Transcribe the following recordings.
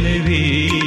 நிலவே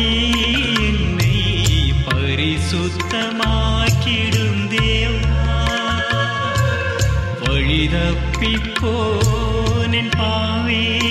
ஆவி என்னை பரிசுத்தமாக்கிடும் தேவா. வழிதப்பி போனின் பாவே.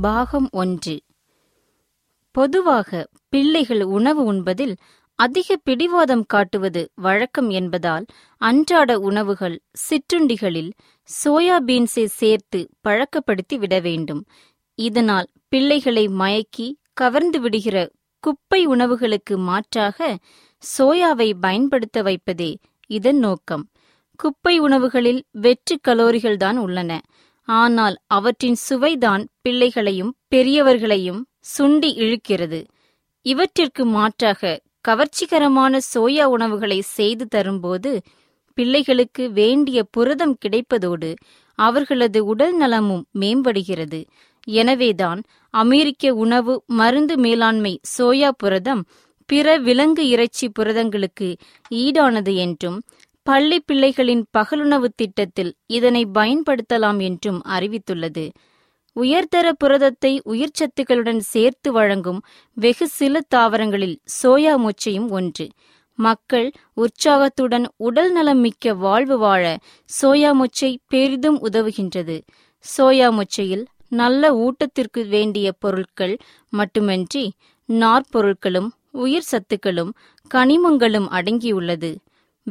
பாகம் ஒன்று. பொதுவாக பிள்ளைகள் உணவு உண்பதில் அதிக பிடிவாதம் காட்டுவது வழக்கம் என்பதால் அன்றாட உணவுகள் சிற்றுண்டிகளில் சோயா பீன்ஸை சேர்த்து பழக்கப்படுத்தி விட வேண்டும். இதனால் பிள்ளைகளை மயக்கி கவர்ந்து விடுகிற குப்பை உணவுகளுக்கு மாற்றாக சோயாவை பயன்படுத்த வைப்பதே இதன் நோக்கம். குப்பை உணவுகளில் வெற்று கலோரிகள்தான் உள்ளன. ஆனால் அவற்றின் சுவைதான் பிள்ளைகளையும் பெரியவர்களையும் சுண்டி இழுக்கிறது. இவற்றிற்கு மாற்றாக கவர்ச்சிகரமான சோயா உணவுகளை செய்து தரும்போது பிள்ளைகளுக்கு வேண்டிய புரதம் கிடைப்பதோடு அவர்களது உடல் நலமும் மேம்படுகிறது. எனவேதான் அமெரிக்க உணவு மருந்து மேலாண்மை சோயா புரதம் பிற விலங்கு இறைச்சி புரதங்களுக்கு ஈடானது என்றும் பள்ளி பிள்ளைகளின் பகலுணவு திட்டத்தில் இதனை பயன்படுத்தலாம் என்றும் அறிவித்துள்ளது. உயர்தர புரதத்தை உயிர்ச்சத்துக்களுடன் சேர்த்து வழங்கும் வெகு சில தாவரங்களில் சோயா மொச்சையும் ஒன்று. மக்கள் உற்சாகத்துடன் உடல் நலம் மிக்க வாழ்வு வாழ சோயா மொச்சை பெரிதும் உதவுகின்றது. சோயா மொச்சையில் நல்ல ஊட்டத்திற்கு வேண்டிய பொருட்கள் மட்டுமின்றி நார்ப்பொருட்களும் உயிர் சத்துக்களும் கனிமங்களும் அடங்கியுள்ளது.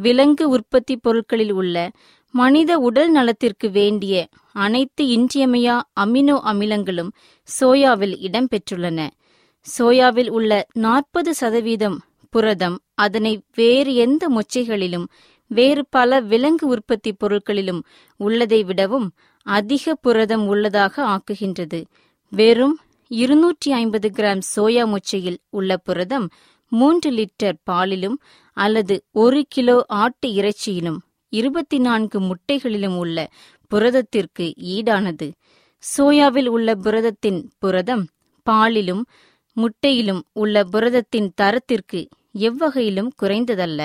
விலங்கு உற்பத்தி பொருட்களில் உள்ள மனித உடல் நலத்திற்கு வேண்டிய அனைத்து இன்றியமையா அமினோ அமிலங்களும் சோயாவில் இடம்பெற்றுள்ளன. சோயாவில் உள்ள நாற்பது சதவீதம் புரதம் அதனை வேறு எந்த மொச்சைகளிலும் வேறு பல விலங்கு உற்பத்தி பொருட்களிலும் உள்ளதை விடவும் அதிக புரதம் உள்ளதாக ஆக்குகின்றது. வெறும் இருநூற்றி ஐம்பது கிராம் சோயா மொச்சையில் உள்ள புரதம் மூன்று லிட்டர் பாலிலும் அல்லது ஒரு கிலோ ஆட்டு இறைச்சியிலும் இருபத்தி நான்கு முட்டைகளிலும் உள்ள புரதத்திற்கு ஈடானது. சோயாவில் உள்ள புரதத்தின் புரதம் பாலிலும் முட்டையிலும் உள்ள புரதத்தின் தரத்திற்கு எவ்வகையிலும் குறைந்ததல்ல.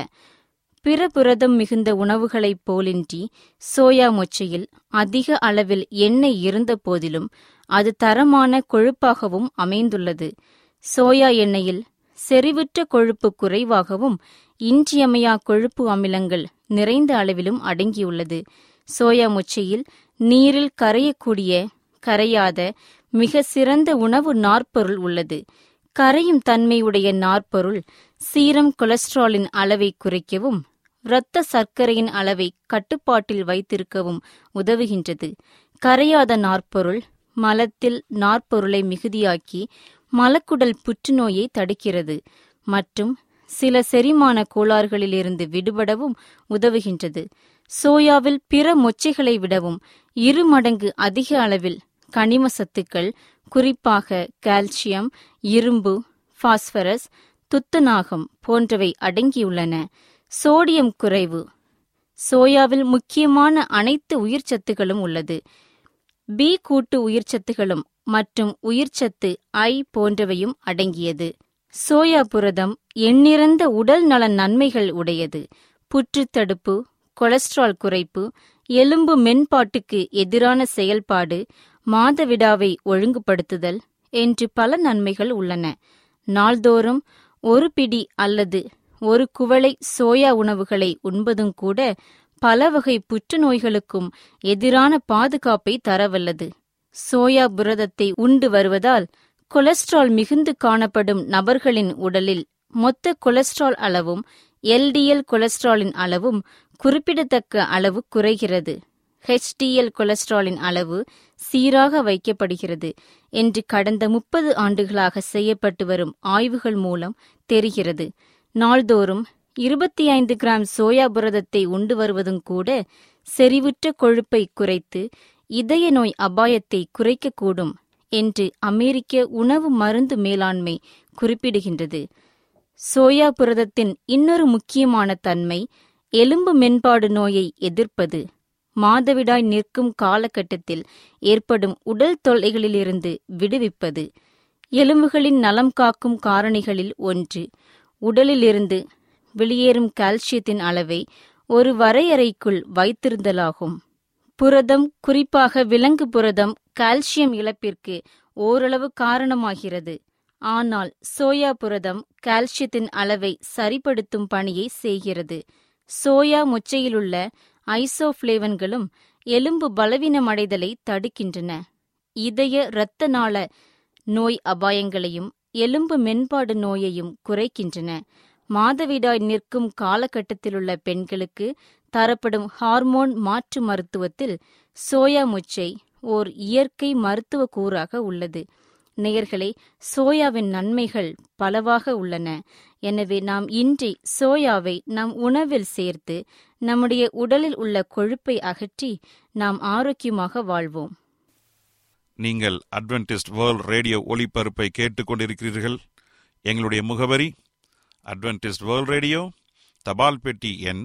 பிற புரதம் மிகுந்த உணவுகளைப் போலின்றி சோயா மொச்சையில் அதிக அளவில் எண்ணெய் இருந்த போதிலும் அது தரமான கொழுப்பாகவும் அமைந்துள்ளது. சோயா எண்ணெயில் செறிவுற்ற கொழுப்பு குறைவாகவும் இன்றியமையா கொழுப்பு அமிலங்கள் நிறைந்த அளவிலும் அடங்கியுள்ளது. சோயா முச்சையில் நீரில் கரையக்கூடிய கரையாத மிக சிறந்த உணவு நாற்பொருள் உள்ளது. கரையும் தன்மையுடைய நாற்பொருள் சீரம் கொலஸ்ட்ராலின் அளவை குறைக்கவும் இரத்த சர்க்கரையின் அளவை கட்டுப்பாட்டில் வைத்திருக்கவும் உதவுகின்றது. கரையாத நாற்பொருள் மலத்தில் நாற்பொருளை மிகுதியாக்கி மலக்குடல் புற்றுநோயை தடுக்கிறது மற்றும் சில செரிமான கோளாறுகளிலிருந்து விடுபடவும் உதவுகின்றது. சோயாவில் பிற மொச்சைகளை விடவும் இரு மடங்கு அதிக அளவில் கனிம சத்துக்கள் குறிப்பாக கால்சியம் இரும்பு பாஸ்பரஸ் துத்தநாகம் போன்றவை அடங்கியுள்ளன. சோடியம் குறைவு. சோயாவில் முக்கியமான அனைத்து உயிர்ச்சத்துகளும் உள்ளது. பி கூட்டு உயிர்ச்சத்துகளும் மற்றும் உயிர்ச்சத்து ஐ போன்றவையும் அடங்கியது. சோயா புரதம் எண்ணிறந்த உடல் நல நன்மைகள் உடையது. புற்றுத்தடுப்பு கொலஸ்ட்ரால் குறைப்பு எலும்பு மென்பாட்டுக்கு எதிரான செயல்பாடு மாதவிடாவை ஒழுங்குபடுத்துதல் என்று பல நன்மைகள் உள்ளன. நாள்தோறும் ஒரு பிடி அல்லது ஒரு குவளை சோயா உணவுகளை உண்பதும் கூட பல வகை புற்றுநோய்களுக்கும் எதிரான பாதுகாப்பை தரவல்லது. சோயா புரதத்தை உண்டு வருவதால் கொலஸ்ட்ரால் மிகுந்து காணப்படும் நபர்களின் உடலில் மொத்த கொலஸ்ட்ரால் அளவும் எல்டிஎல் கொலஸ்ட்ராலின் அளவும் குறிப்பிடத்தக்க அளவு குறைகிறது. ஹெச்டிஎல் கொலஸ்ட்ராலின் அளவு சீராக வைக்கப்படுகிறது என்று கடந்த முப்பது ஆண்டுகளாக செய்யப்பட்டு வரும் ஆய்வுகள் மூலம் தெரிகிறது. நாள்தோறும் இருபத்தி ஐந்து கிராம் சோயா புரதத்தை உண்டு வருவதும் கூட செறிவுற்ற கொழுப்பை குறைத்து இதய நோய் அபாயத்தை குறைக்கக்கூடும். என்று அமெரிக்க உணவு மருந்து மேலாண்மை குறிப்பிடுகின்றது. சோயா புரதத்தின் இன்னொரு முக்கியமான தன்மை எலும்பு மென்பாடு நோயை எதிர்ப்பது. மாதவிடாய் நிற்கும் காலகட்டத்தில் ஏற்படும் உடல் தொல்லைகளிலிருந்து விடுவிப்பது. எலும்புகளின் நலம் காக்கும் காரணிகளில் ஒன்று. உடலிலிருந்து வெளியேறும் கால்சியத்தின் அளவை ஒரு வரையறைக்குள் வைத்திருந்தலாகும். புரதம் குறிப்பாக விலங்கு புரதம் கால்சியம் இழப்பிற்கு ஓரளவு காரணமாகிறது. ஆனால் சோயா புரதம் கால்சியத்தின் அளவை சரிப்படுத்தும் பணியை செய்கிறது. சோயா முச்சையிலுள்ள ஐசோஃப்ளேவன்களும் எலும்பு பலவீனமடைதலை தடுக்கின்றன. இதய இரத்த நாள நோய் அபாயங்களையும் எலும்பு மென்பாடு நோயையும் குறைக்கின்றன. மாதவிடாய் நிற்கும் காலகட்டத்திலுள்ள பெண்களுக்கு தரப்படும் ஹார்மோன் மாற்று மருத்துவத்தில் சோயா முச்சை ஓர் இயற்கை மருத்துவ கூறாக உள்ளது. நேயர்களே சோயாவின் நன்மைகள் பலவாக உள்ளன. எனவே நாம் இன்றி சோயாவை நம் உணவில் சேர்த்து நம்முடைய உடலில் உள்ள கொழுப்பை அகற்றி நாம் ஆரோக்கியமாக வாழ்வோம். நீங்கள் அட்வென்டிஸ்ட் வேர்ல்ட் ரேடியோ ஒளிபரப்பை கேட்டுக்கொண்டிருக்கிறீர்கள் எங்களுடைய முகவரி அட்வென்டிஸ்ட் வேர்ல்ட் ரேடியோ தபால் பெட்டி எண்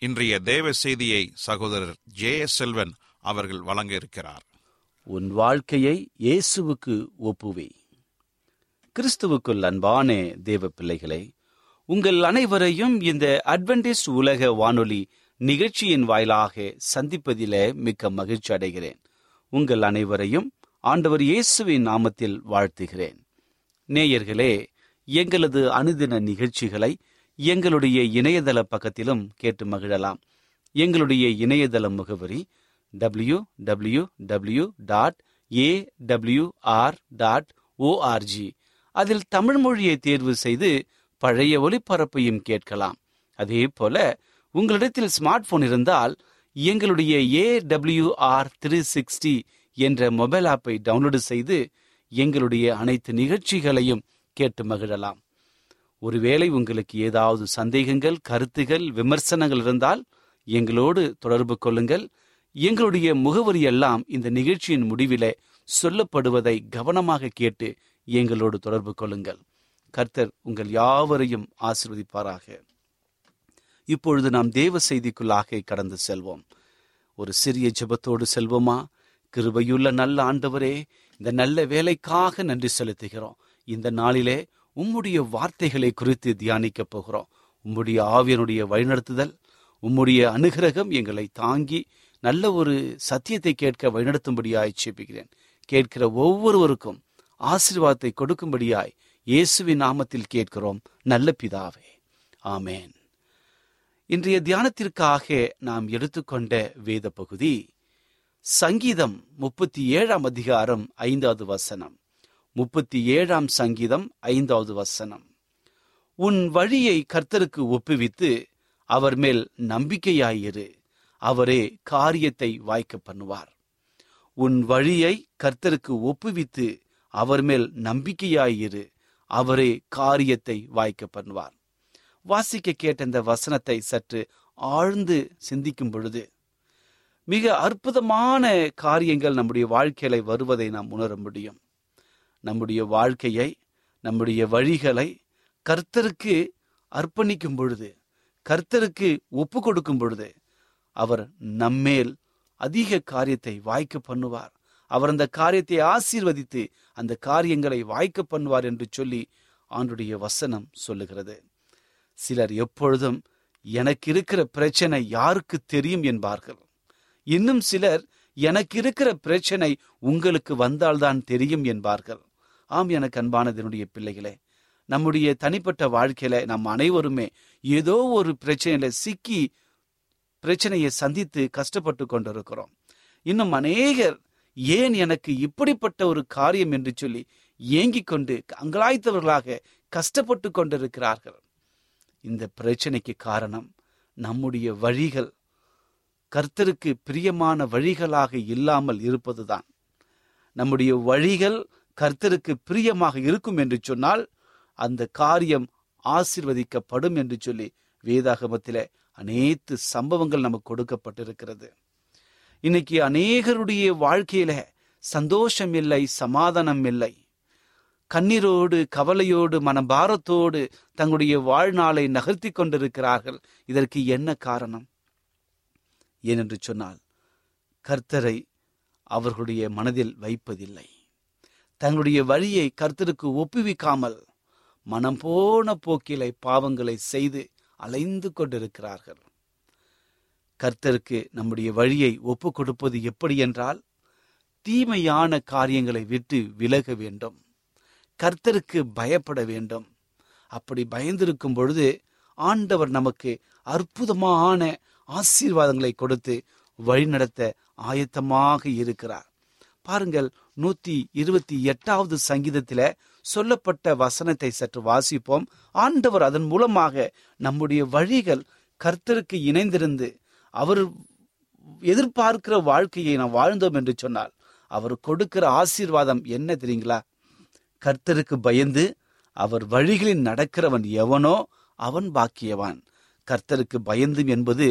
இன்றைய தேவ செய்தியை சகோதரர் ஜே எஸ் செல்வன் அவர்கள் வழங்க இருக்கிறார் உன் வாழ்க்கையை இயேசுவுக்கு ஒப்புவே. கிறிஸ்துவுக்குள் அன்பான தேவ பிள்ளைகளே உங்கள் அனைவரையும் இந்த அட்வென்டிஸ்ட் உலக வானொலி நிகழ்ச்சியின் வாயிலாக சந்திப்பதிலே மிக்க மகிழ்ச்சி அடைகிறேன். உங்கள் அனைவரையும் ஆண்டவர் இயேசுவின் நாமத்தில் வாழ்த்துகிறேன். நேயர்களே எங்களது அனுதின நிகழ்ச்சிகளை எங்களுடைய இணையதள பக்கத்திலும் கேட்டு மகிழலாம். எங்களுடைய இணையதள முகவரி W W W dot A WR dot ORG அதில் தமிழ் மொழியை தேர்வு செய்து பழைய ஒளிபரப்பையும் கேட்கலாம். அதே போல உங்களிடத்தில் ஸ்மார்ட் போன் இருந்தால் எங்களுடைய A W R three sixty என்ற மொபைல் ஆப்பை டவுன்லோடு செய்து எங்களுடைய அனைத்து நிகழ்ச்சிகளையும் கேட்டு மகிழலாம். ஒருவேளை உங்களுக்கு ஏதாவது சந்தேகங்கள் கருத்துகள் விமர்சனங்கள் இருந்தால் எங்களோடு தொடர்பு கொள்ளுங்கள். எங்களுடைய முகவரி எல்லாம் இந்த நிகழ்ச்சியின் முடிவிலே சொல்லப்படுவதை கவனமாக கேட்டு எங்களோடு தொடர்பு கொள்ளுங்கள். கர்த்தர் உங்கள் யாவரையும் ஆசிர்வதிப்பாராக. இப்பொழுது நாம் தேவ செய்திக்குள்ளாக கடந்து செல்வோம். ஒரு சிறிய ஜெபத்தோடு செல்வோமா? கிருபையுள்ள நல்ல ஆண்டவரே இந்த நல்ல வேலைக்காக நன்றி செலுத்துகிறோம். இந்த நாளிலே உம்முடைய வார்த்தைகளை குறித்து தியானிக்கப் போகிறோம். உம்முடைய ஆவியனுடைய வழிநடத்துதல் உம்முடைய அனுகிரகம் எங்களை தாங்கி நல்ல ஒரு சத்தியத்தை கேட்க வழிநடத்தும்படியாய் சேப்பிக்கிறேன் கேட்கிற ஒவ்வொருவருக்கும் ஆசீர்வாதத்தை கொடுக்கும்படியாய் இயேசுவின் நாமத்தில் கேட்கிறோம். நல்ல பிதாவே. ஆமேன். இன்றைய தியானத்திற்காக நாம் எடுத்துக்கொண்ட வேத பகுதி சங்கீதம் முப்பத்தி ஏழாம் அதிகாரம் ஐந்தாவது வசனம். முப்பத்தி ஏழாம் சங்கீதம் ஐந்தாவது வசனம். உன் வழியை கர்த்தருக்கு ஒப்புவித்து அவர் மேல் நம்பிக்கையாயிரு. அவரே காரியத்தை வாய்க்க பண்ணுவார். உன் வழியை கர்த்தருக்கு ஒப்புவித்து அவர் மேல் நம்பிக்கையாயிரு. அவரே காரியத்தை வாய்க்க பண்ணுவார். வாசிக்க கேட்ட இந்த வசனத்தை சற்று ஆழ்ந்து சிந்திக்கும் பொழுது மிக அற்புதமான காரியங்கள் நம்முடைய வாழ்க்கையில வருவதை நாம் உணர முடியும். நம்முடைய வாழ்க்கையை நம்முடைய வழிகளை கர்த்தருக்கு அர்ப்பணிக்கும் பொழுது கர்த்தருக்கு ஒப்பு கொடுக்கும் பொழுது அவர் நம்மேல் அதிக காரியத்தை வாய்க்க பண்ணுவார். அவர் அந்த காரியத்தை ஆசீர்வதித்து அந்த காரியங்களை வாய்க்க பண்ணுவார் என்று சொல்லி ஆண்டுடைய வசனம் சொல்லுகிறது. சிலர் எப்பொழுதும் எனக்கு இருக்கிற பிரச்சனை யாருக்கு தெரியும் என்பார்கள். இன்னும் சிலர் எனக்கு இருக்கிற பிரச்சனை உங்களுக்கு வந்தால்தான் தெரியும் என்பார்கள். ஆம் எனக்கு அன்பானதனுடைய பிள்ளைகளே நம்முடைய தனிப்பட்ட வாழ்க்கையில நம் அனைவருமே ஏதோ ஒரு பிரச்சனையில சிக்கி பிரச்சனையை சந்தித்து கஷ்டப்பட்டு கொண்டிருக்கிறோம். இன்னும் அநேகர் ஏன் எனக்கு இப்படிப்பட்ட ஒரு காரியம்? என்று சொல்லி ஏங்கிக் கொண்டு அங்கலாய்த்தவர்களாக கஷ்டப்பட்டு கொண்டிருக்கிறார்கள். இந்த பிரச்சனைக்கு காரணம் நம்முடைய வழிகள். கர்த்தருக்கு பிரியமான வழிகளாக இல்லாமல் இருப்பதுதான். நம்முடைய வழிகள் கர்த்தருக்கு பிரியமாக இருக்கும் என்று சொன்னால் அந்த காரியம் ஆசிர்வதிக்கப்படும் என்று சொல்லி வேதாகமத்தில அனைத்து சம்பவங்கள் நமக்கு கொடுக்கப்பட்டிருக்கிறது. இன்னைக்கு அநேகருடைய வாழ்க்கையில சந்தோஷம் இல்லை சமாதானம் இல்லை. கண்ணீரோடு கவலையோடு மனபாரத்தோடு தங்களுடைய வாழ்நாளை நகர்த்தி கொண்டிருக்கிறார்கள். இதற்கு என்ன காரணம்? ஏனென்று சொன்னால் கர்த்தரை அவர்களுடைய மனதில் வைப்பதில்லை. தங்களுடைய வழியை கர்த்தருக்கு ஒப்புவிக்காமல் மனம் போன போக்கிலை பாவங்களை செய்து அலைந்து கொண்டிருக்கிறார்கள். கர்த்தருக்கு நம்முடைய வழியை ஒப்பு கொடுப்பது எப்படி என்றால் தீமையான காரியங்களை விட்டு விலக வேண்டும். கர்த்தருக்கு பயப்பட வேண்டும். அப்படி பயந்திருக்கும் பொழுது ஆண்டவர் நமக்கு அற்புதமான ஆசீர்வாதங்களை கொடுத்து வழிநடத்த ஆயத்தமாக இருக்கிறார். பாருங்கள் நூத்தி இருபத்தி எட்டாவது சங்கீதத்தில சொல்லப்பட்ட வசனத்தை சற்று வாசிப்போம். ஆண்டவர் அதன் மூலமாக நம்முடைய வழிகள் கர்த்தருக்கு இணைந்திருந்து அவர் எதிர்பார்க்கிற வாழ்க்கையை நாம் வாழ்ந்தோம் என்று சொன்னால் அவர் கொடுக்கிற ஆசீர்வாதம் என்ன தெரியுங்களா? கர்த்தருக்கு பயந்து அவர் வழிகளில் நடக்கிறவன் எவனோ அவன் பாக்கியவான். கர்த்தருக்கு பயந்தும் என்பது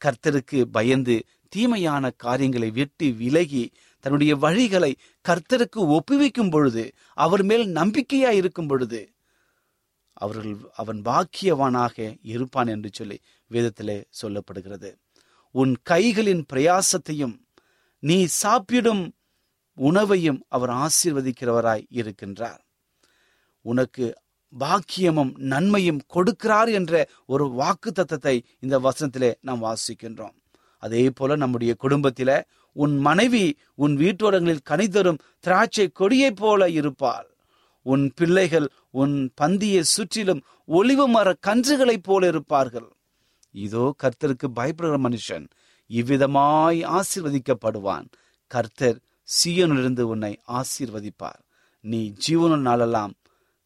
கர்த்தருக்கு பயந்து தீமையான காரியங்களை விட்டு விலகி தன்னுடைய வழிகளை கர்த்தருக்கு ஒப்புவிக்கும் பொழுது அவர் மேல் நம்பிக்கையா இருக்கும் பொழுது அவர்கள் அவன் பாக்கியவானாக இருப்பான் என்று சொல்லி வேதத்திலே சொல்லப்படுகிறது. உன் கைகளின் பிரயாசத்தையும் நீ சாப்பிடும் உணவையும் அவர் ஆசீர்வதிக்கிறவராய் இருக்கின்றார். உனக்கு பாக்கியமும் நன்மையும் கொடுக்கிறார் என்ற ஒரு வாக்கு தத்தத்தை இந்த வசனத்திலே நாம் வாசிக்கின்றோம். அதே போல நம்முடைய குடும்பத்தில உன் மனைவி உன் வீட்டோரங்களில் கனிதரும் திராட்சை கொடியைப் போல இருப்பாள். உன் பிள்ளைகள் உன் பந்தியை சுற்றிலும் ஒளிவு மர கன்றுகளைப் போல இருப்பார்கள். இதோ கர்த்தருக்கு பயப்படுகிற மனுஷன் இவ்விதமாய் ஆசீர்வதிக்கப்படுவான். கர்த்தர் சீயனிலிருந்து உன்னை ஆசீர்வதிப்பார். நீ ஜீவன நாளெல்லாம்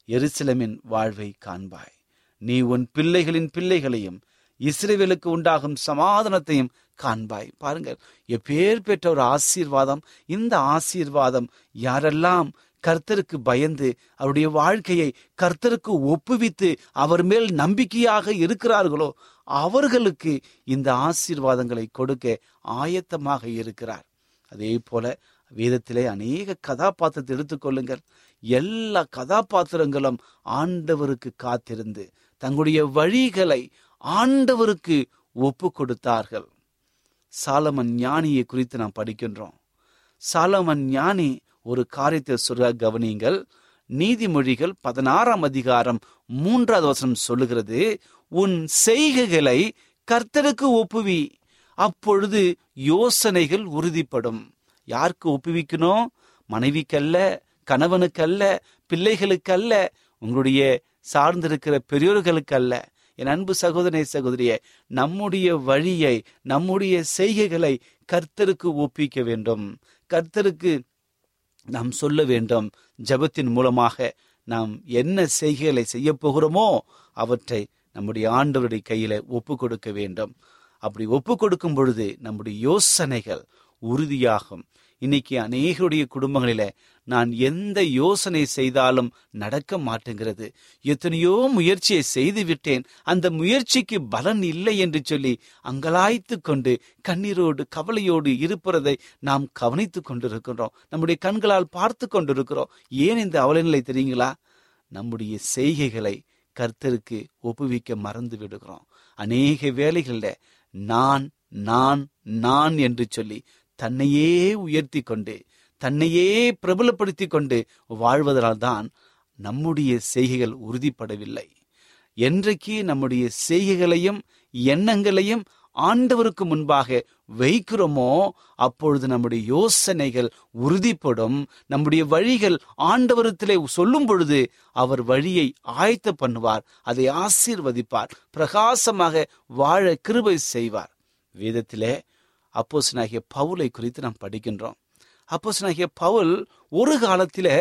எருசலமின் வாழ்வை காண்பாய். நீ உன் பிள்ளைகளின் பிள்ளைகளையும் இஸ்ரேவேலுக்கு உண்டாகும் சமாதானத்தையும் காண்பாய். பாருங்கள் எப்பேர் பெற்ற ஒரு ஆசீர்வாதம் இந்த ஆசீர்வாதம் யாரெல்லாம் கர்த்தருக்கு பயந்து அவருடைய வாழ்க்கையை கர்த்தருக்கு ஒப்புவித்து அவர் மேல் நம்பிக்கையாக இருக்கிறார்களோ அவர்களுக்கு இந்த ஆசீர்வாதங்களை கொடுக்க ஆயத்தமாக இருக்கிறார். அதே போல வேதத்திலே அநேக கதாபாத்திரத்தை எடுத்துக்கொள்ளுங்கள் எல்லா கதாபாத்திரங்களும் ஆண்டவருக்கு காத்திருந்து தங்களுடைய வழிகளை ஆண்டவருக்கு ஒப்பு கொடுத்தார்கள். சாலமன் ஞானியை குறித்து நாம் படிக்கின்றோம். சாலமன் ஞானி ஒரு காரியத்தை சொல்ற கவனியுங்கள் நீதிமொழிகள் பதினாறாம் அதிகாரம் மூன்றாவது வசனம் சொல்லுகிறது உன் செய்கைகளை கர்த்தருக்கு ஒப்புவி அப்பொழுது யோசனைகள் உறுதிப்படும். யாருக்கு ஒப்புவிக்கணும்? மனைவிக்கல்ல கணவனுக்கல்ல பிள்ளைகளுக்கல்ல உங்களுடைய சார்ந்திருக்கிற பெரியோர்களுக்கல்ல. என் அன்பு சகோதரனை சகோதரியே நம்முடைய வழியை நம்முடைய செய்கைகளை கர்த்தருக்கு ஒப்பிக்க வேண்டும். கர்த்தருக்கு நாம் சொல்ல வேண்டும் ஜபத்தின் மூலமாக நாம் என்ன செய்கைகளை செய்ய போகிறோமோ அவற்றை நம்முடைய ஆண்டவருடைய கையில ஒப்பு கொடுக்க வேண்டும். அப்படி ஒப்பு கொடுக்கும் பொழுது நம்முடைய யோசனைகள் உறுதியாகும். இன்னைக்கு அநேகருடைய குடும்பங்களில நான் எந்த யோசனை செய்தாலும் நடக்க மாட்டேங்கிறது. எத்தனையோ முயற்சியை செய்து விட்டேன். அந்த முயற்சிக்கு பலன் இல்லை என்று சொல்லி அங்கலாய்த்து கொண்டு கண்ணீரோடு கவலையோடு இருப்பதை நாம் கவனித்துக் கொண்டிருக்கிறோம் நம்முடைய கண்களால் பார்த்து கொண்டிருக்கிறோம். ஏன் இந்த அவலநிலை தெரியுங்களா? நம்முடைய செய்கைகளை கர்த்தருக்கு ஒப்புவிக்க மறந்து விடுகிறோம். அநேக வேலைகள்ல நான் நான் நான் என்று சொல்லி தன்னையே உயர்த்தி கொண்டு தன்னையே பிரபலப்படுத்தி கொண்டு வாழ்வதனால்தான் நம்முடைய செய்கைகள் உறுதிப்படவில்லை. என்றைக்கு நம்முடைய செய்கைகளையும் எண்ணங்களையும் ஆண்டவருக்கு முன்பாக வைக்கிறோமோ அப்பொழுது நம்முடைய யோசனைகள் உறுதிப்படும். நம்முடைய வழிகள் ஆண்டவரத்திலே சொல்லும் பொழுது அவர் வழியை ஆயத்த பண்ணுவார் அதை ஆசீர்வதிப்பார் பிரகாசமாக வாழ கிருபை செய்வார். வேதத்திலே அப்போசனாகிய பவுலை குறித்து நாம் படிக்கின்றோம். அப்போசனாகிய பவுல் ஒரு காலத்தில்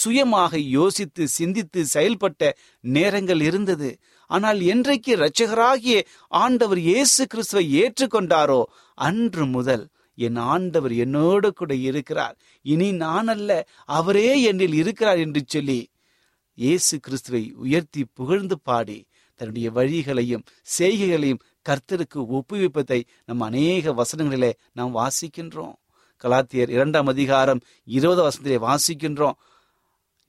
சுயமாக யோசித்து சிந்தித்து செயல்பட்ட நேரங்கள் இருந்தது. ஆனால் என்றைக்கு இரட்சகராகிய ஆண்டவர் இயேசு கிறிஸ்துவை ஏற்றுக்கொண்டாரோ அன்று முதல் என் ஆண்டவர் என்னோடு கூட இருக்கிறார். இனி நான் அல்ல அவரே என்னில் இருக்கிறார் என்று சொல்லி இயேசு கிறிஸ்துவை உயர்த்தி புகழ்ந்து பாடி தன்னுடைய வழிகளையும் செய்கைகளையும் கர்த்தருக்கு ஒப்புவிப்பதை நம் அநேக வசனங்களிலே நாம் வாசிக்கின்றோம். கலாத்தியர் இரண்டாம் அதிகாரம் இருபது வசனத்திலே வாசிக்கின்றோம்.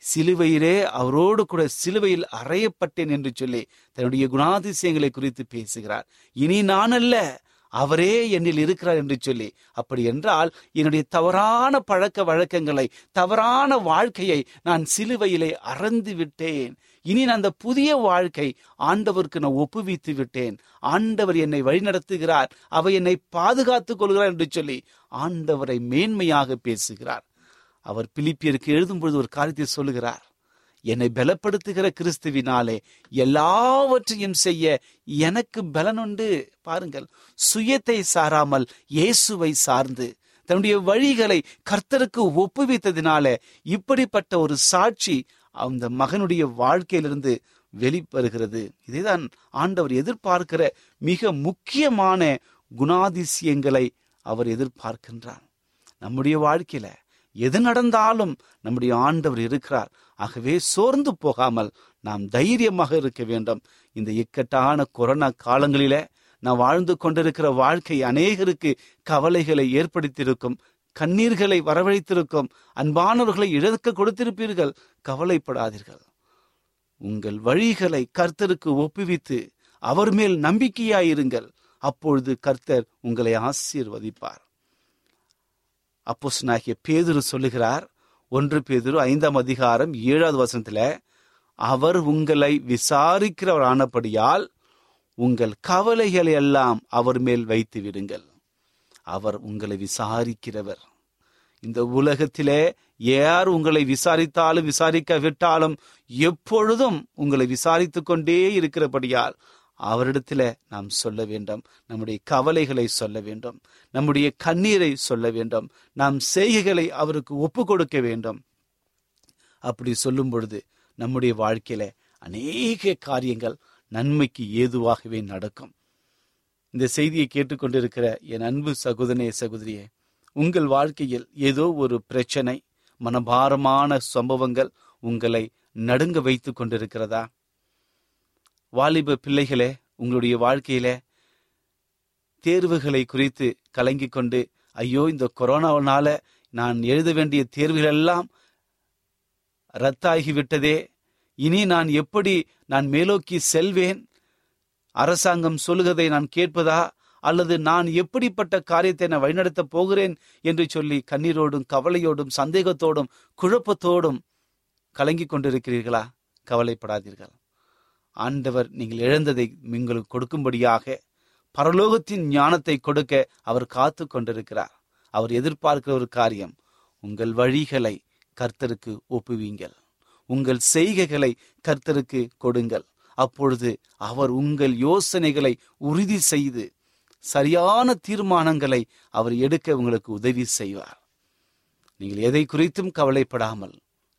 சிலுவையிலே அவரோடு கூட சிலுவையில் அறையப்பட்டேன் என்று சொல்லி தன்னுடைய குணாதிசயங்களை குறித்து பேசுகிறார். இனி நான் அல்ல அவரே என்னில் இருக்கிறார் என்று சொல்லி அப்படி என்றால் என்னுடைய தவறான பழக்க வழக்கங்களை தவறான வாழ்க்கையை நான் சிலுவையிலே அறந்து விட்டேன் இனி நான் அந்த புதிய வாழ்க்கை ஆண்டவருக்கு நான் ஒப்புவித்து விட்டேன். ஆண்டவர் என்னை வழிநடத்துகிறார். அவர் என்னை பாதுகாத்துக் கொள்கிறார் என்று சொல்லி ஆண்டவரை மேன்மையாக பேசுகிறார். அவர் பிலிப்பியருக்கு எழுதும் பொழுது ஒரு காரியத்தை சொல்லுகிறார். என்னை பலப்படுத்துகிற கிறிஸ்துவினாலே எல்லாவற்றையும் செய்ய எனக்கு பலனுண்டு பாருங்கள் சுயத்தை சாராமல் இயேசுவை சார்ந்து தன்னுடைய வழிகளை கர்த்தருக்கு ஒப்புவித்ததினால இப்படிப்பட்ட ஒரு சாட்சி அந்த மகனுடைய வாழ்க்கையிலிருந்து வெளிப்படுகிறது இதைதான் ஆண்டவர் எதிர்பார்க்கிற மிக முக்கியமான குணாதிசயங்களை அவர் எதிர்பார்க்கின்றார். நம்முடைய வாழ்க்கையில எது நடந்தாலும் நம்முடைய ஆண்டவர் இருக்கிறார். ஆகவே சோர்ந்து போகாமல் நாம் தைரியமாக இருக்க வேண்டும். இந்த இக்கட்டான கொரோனா காலங்களில நாம் வாழ்ந்து கொண்டிருக்கிற வாழ்க்கை அநேகருக்கு கவலைகளை ஏற்படுத்தியிருக்கும். கண்ணீர்களை வரவழைத்திருக்கும் அன்பானவர்களை இழக்க கொடுத்திருப்பீர்கள். கவலைப்படாதீர்கள். உங்கள் வழிகளை கர்த்தருக்கு ஒப்புவித்து அவர் மேல் நம்பிக்கையாயிருங்கள். அப்பொழுது கர்த்தர் உங்களை ஆசீர்வதிப்பார். அப்போஸ்தலனாகிய பேதுரு சொல்லுகிறார் ஒன்று பேதுரு ஐந்தாம் அதிகாரம் ஏழாவது வசனத்தில் அவர் உங்களை விசாரிக்கிறவர் ஆனபடியால் உங்கள் கவலைகளை எல்லாம் அவர் மேல் வைத்து விடுங்கள் அவர் உங்களை விசாரிக்கிறவர். இந்த உலகத்திலே யார் உங்களை விசாரித்தாலும் விசாரிக்காவிட்டாலும் எப்பொழுதும் உங்களை விசாரித்துக் கொண்டே இருக்கிறபடியால் அவரிடத்துல நாம் சொல்ல வேண்டும். நம்முடைய கவலைகளை சொல்ல வேண்டும். நம்முடைய கண்ணீரை சொல்ல வேண்டும். நாம் செய்கைகளை அவருக்கு ஒப்பு கொடுக்க வேண்டும். அப்படி சொல்லும் பொழுது நம்முடைய வாழ்க்கையில அநேக காரியங்கள் நன்மைக்கு ஏதுவாகவே நடக்கும். இந்த செய்தியை கேட்டுக்கொண்டிருக்கிற என் அன்பு சகோதரனே சகோதரியே உங்கள் வாழ்க்கையில் ஏதோ ஒரு பிரச்சனை மனபாரமான சம்பவங்கள் உங்களை நடுங்க வைத்து கொண்டிருக்கிறதா? வாலிப பிள்ளைகளே உங்களுடைய வாழ்க்கையில தேர்வுகளை குறித்து கலங்கி கொண்டு ஐயோ இந்த கொரோனாவினால நான் எழுத வேண்டிய தேர்வுகள் எல்லாம் ரத்தாகிவிட்டதே. இனி நான் எப்படி நான் மேலோக்கி செல்வேன்? அரசாங்கம் சொல்லுகதை நான் கேட்பதா? அல்லது நான் எப்படிப்பட்ட காரியத்தை நான் வழிநடத்தப் போகிறேன்? என்று சொல்லி கண்ணீரோடும் கவலையோடும் சந்தேகத்தோடும் குழப்பத்தோடும் கலங்கி கொண்டிருக்கிறீர்களா? கவலைப்படாதீர்கள். ஆண்டவர் நீங்கள் இழந்ததை உங்களுக்கு கொடுக்கும்படியாக பரலோகத்தின் ஞானத்தை கொடுக்க அவர் காத்து கொண்டிருக்கிறார். அவர் எதிர்பார்க்கிற ஒரு காரியம் உங்கள் வழிகளை கர்த்தருக்கு ஒப்புவீங்கள் உங்கள் செய்கைகளை கர்த்தருக்கு கொடுங்கள். அப்பொழுது அவர் உங்கள் யோசனைகளை உறுதி செய்து சரியான தீர்மானங்களை அவர் எடுக்க உங்களுக்கு உதவி செய்வார். நீங்கள் எதை குறித்தும் கவலைப்படாமல்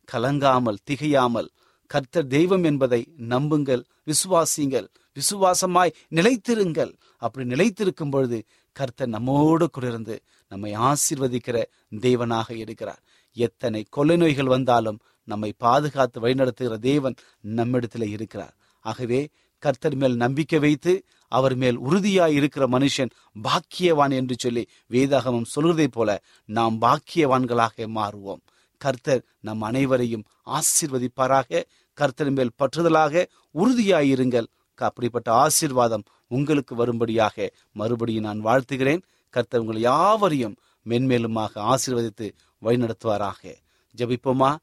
கலங்காமல் திகையாமல் கர்த்தர் தெய்வம் என்பதை நம்புங்கள் விசுவாசிங்கள் விசுவாசமாய் நிலைத்திருங்கள். அப்படி நிலைத்திருக்கும் பொழுது கர்த்தர் நம்மோடு குளிர்ந்து நம்மை ஆசீர்வதிக்கிற தேவனாக இருக்கிறார் எத்தனை கொலை நோய்கள் வந்தாலும் நம்மை பாதுகாத்து வழிநடத்துகிற தேவன் நம்மிடத்தில் இருக்கிறார். ஆகவே கர்த்தர் மேல் நம்பிக்கை வைத்து அவர் மேல் உறுதியாய் இருக்கிற மனுஷன் பாக்கியவான் என்று சொல்லி வேதாகமம் சொல்கிறதை போல நாம் பாக்கியவான்களாக மாறுவோம். கர்த்தர் நம் அனைவரையும் ஆசிர்வதிப்பாராக. கர்த்தர் மேல் பற்றுதலாக உறுதியாயிருங்கள். அப்படிப்பட்ட ஆசீர்வாதம் உங்களுக்கு வரும்படியாக மறுபடியும் நான் வாழ்த்துகிறேன். கர்த்தர் உங்கள் யாவரையும் மென்மேலுமாக ஆசீர்வதித்து வழிநடத்துவாராக. ஜபிப்போமா?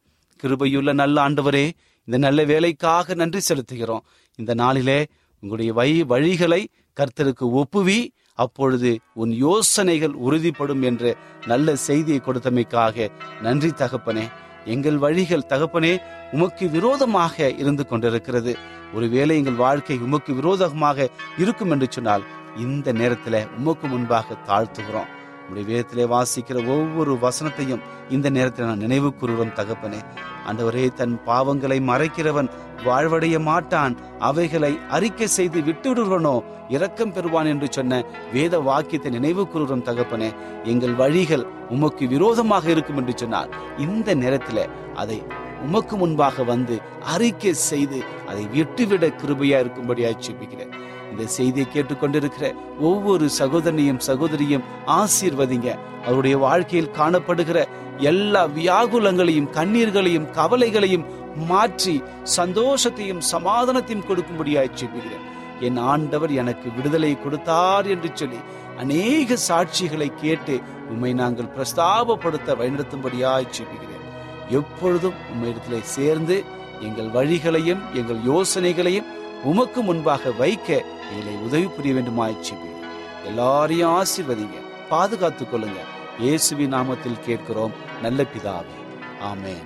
கிருபையுள்ள நல்ல ஆண்டவரே இந்த நல்ல வேலைக்காக நன்றி செலுத்துகிறோம். இந்த நாளிலே உங்களுடைய வை வழிகளை கர்த்தருக்கு ஒப்புவி அப்பொழுது உன் யோசனைகள் உறுதிப்படும் என்ற நல்ல செய்தியை கொடுத்தமைக்காக நன்றி தகப்பனே. எங்கள் வழிகள் தகப்பனே உமக்கு விரோதமாக இருந்து கொண்டிருக்கிறது. ஒருவேளை எங்கள் வாழ்க்கை உமக்கு விரோதமாக இருக்கும் என்று சொன்னால் இந்த நேரத்துல உமக்கு முன்பாக தாழ்த்துகிறோம். உடைய வேதத்திலே வாசிக்கிற ஒவ்வொரு வசனத்தையும் இந்த நேரத்தில் நான் நினைவு கூறுகிறோம் தகப்பனே. அந்தவரே தன் பாவங்களை மறைக்கிறவன் வாழ்வடைய மாட்டான். அவைகளை அறிக்கை செய்து விட்டுவிடுவனோ? இரக்கம் பெறுவான் என்று சொன்ன வேத வாக்கியத்தை நினைவு கூறுகிறோம் தகப்பனே. எங்கள் வழிகள் உமக்கு விரோதமாக இருக்கும் என்று சொன்னார். இந்த நேரத்தில் அதை உமக்கு முன்பாக வந்து அறிக்கை செய்து அதை விட்டுவிட கிருபையா இருக்கும்படியா செபிக்கிறேன் இந்த செய்தியை கேட்டுக்கொண்டிருக்கிற ஒவ்வொரு சகோதரனையும் சகோதரியும் ஆசீர்வதிங்க. அவருடைய வாழ்க்கையில் காணப்படுகிற எல்லா வியாகுலங்களையும் கண்ணீர்களையும் கவலைகளையும் மாற்றி சந்தோஷத்தையும் சமாதானத்தையும் கொடுக்கும்படியாய் செபிக்கிறேன் என் ஆண்டவர் எனக்கு விடுதலை கொடுத்தார் என்று சொல்லி அநேக சாட்சிகளை கேட்டு உம்மை நாங்கள் பிரஸ்தாபப்படுத்த வழிநடத்தும்படியாய் செபிக்கிறேன் எப்பொழுதும் இடத்திலே சேர்ந்து எங்கள் வழிகளையும் எங்கள் யோசனைகளையும் உமக்கு முன்பாக வைக்க எங்களை உதவி புரிய வேண்டுமாய் செபிக்கிறேன் எல்லாரையும் ஆசிர்வதிங்க. பாதுகாத்துக் கொள்ளுங்க. இயேசுவி நாமத்தில் கேட்கிறோம். நல்ல பிதாவே. ஆமேன்.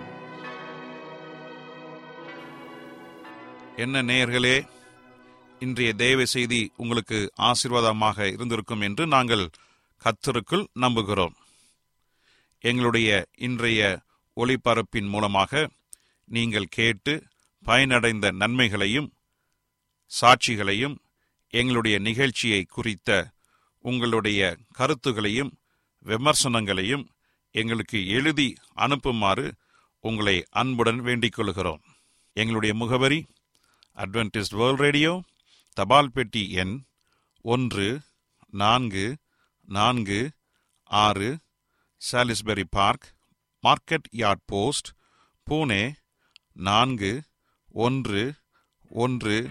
என்ன நேயர்களே இன்றைய தேவ செய்தி உங்களுக்கு ஆசீர்வாதமாக இருந்திருக்கும் என்று நாங்கள் கத்தருக்குள் நம்புகிறோம். எங்களுடைய இன்றைய ஒளிபரப்பின் மூலமாக நீங்கள் கேட்டு பயனடைந்த நன்மைகளையும் சாட்சிகளையும் எங்களுடைய நிகழ்ச்சியை குறித்த உங்களுடைய கருத்துகளையும் விமர்சனங்களையும் எங்களுக்கு எழுதி அனுப்புமாறு உங்களை அன்புடன் வேண்டிக் கொள்கிறோம். எங்களுடைய முகவரி அட்வென்டிஸ்ட் வேர்ல்ட் ரேடியோ தபால் பெட்டி எண் ஒன்று நான்கு நான்கு ஆறு Salisbury park market yard post Pune நான்கு ஒன்று ஒன்று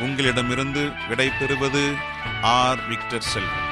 உங்களிடமிருந்து விடை பெறுவது ஆர். விக்டர் செல்வன்.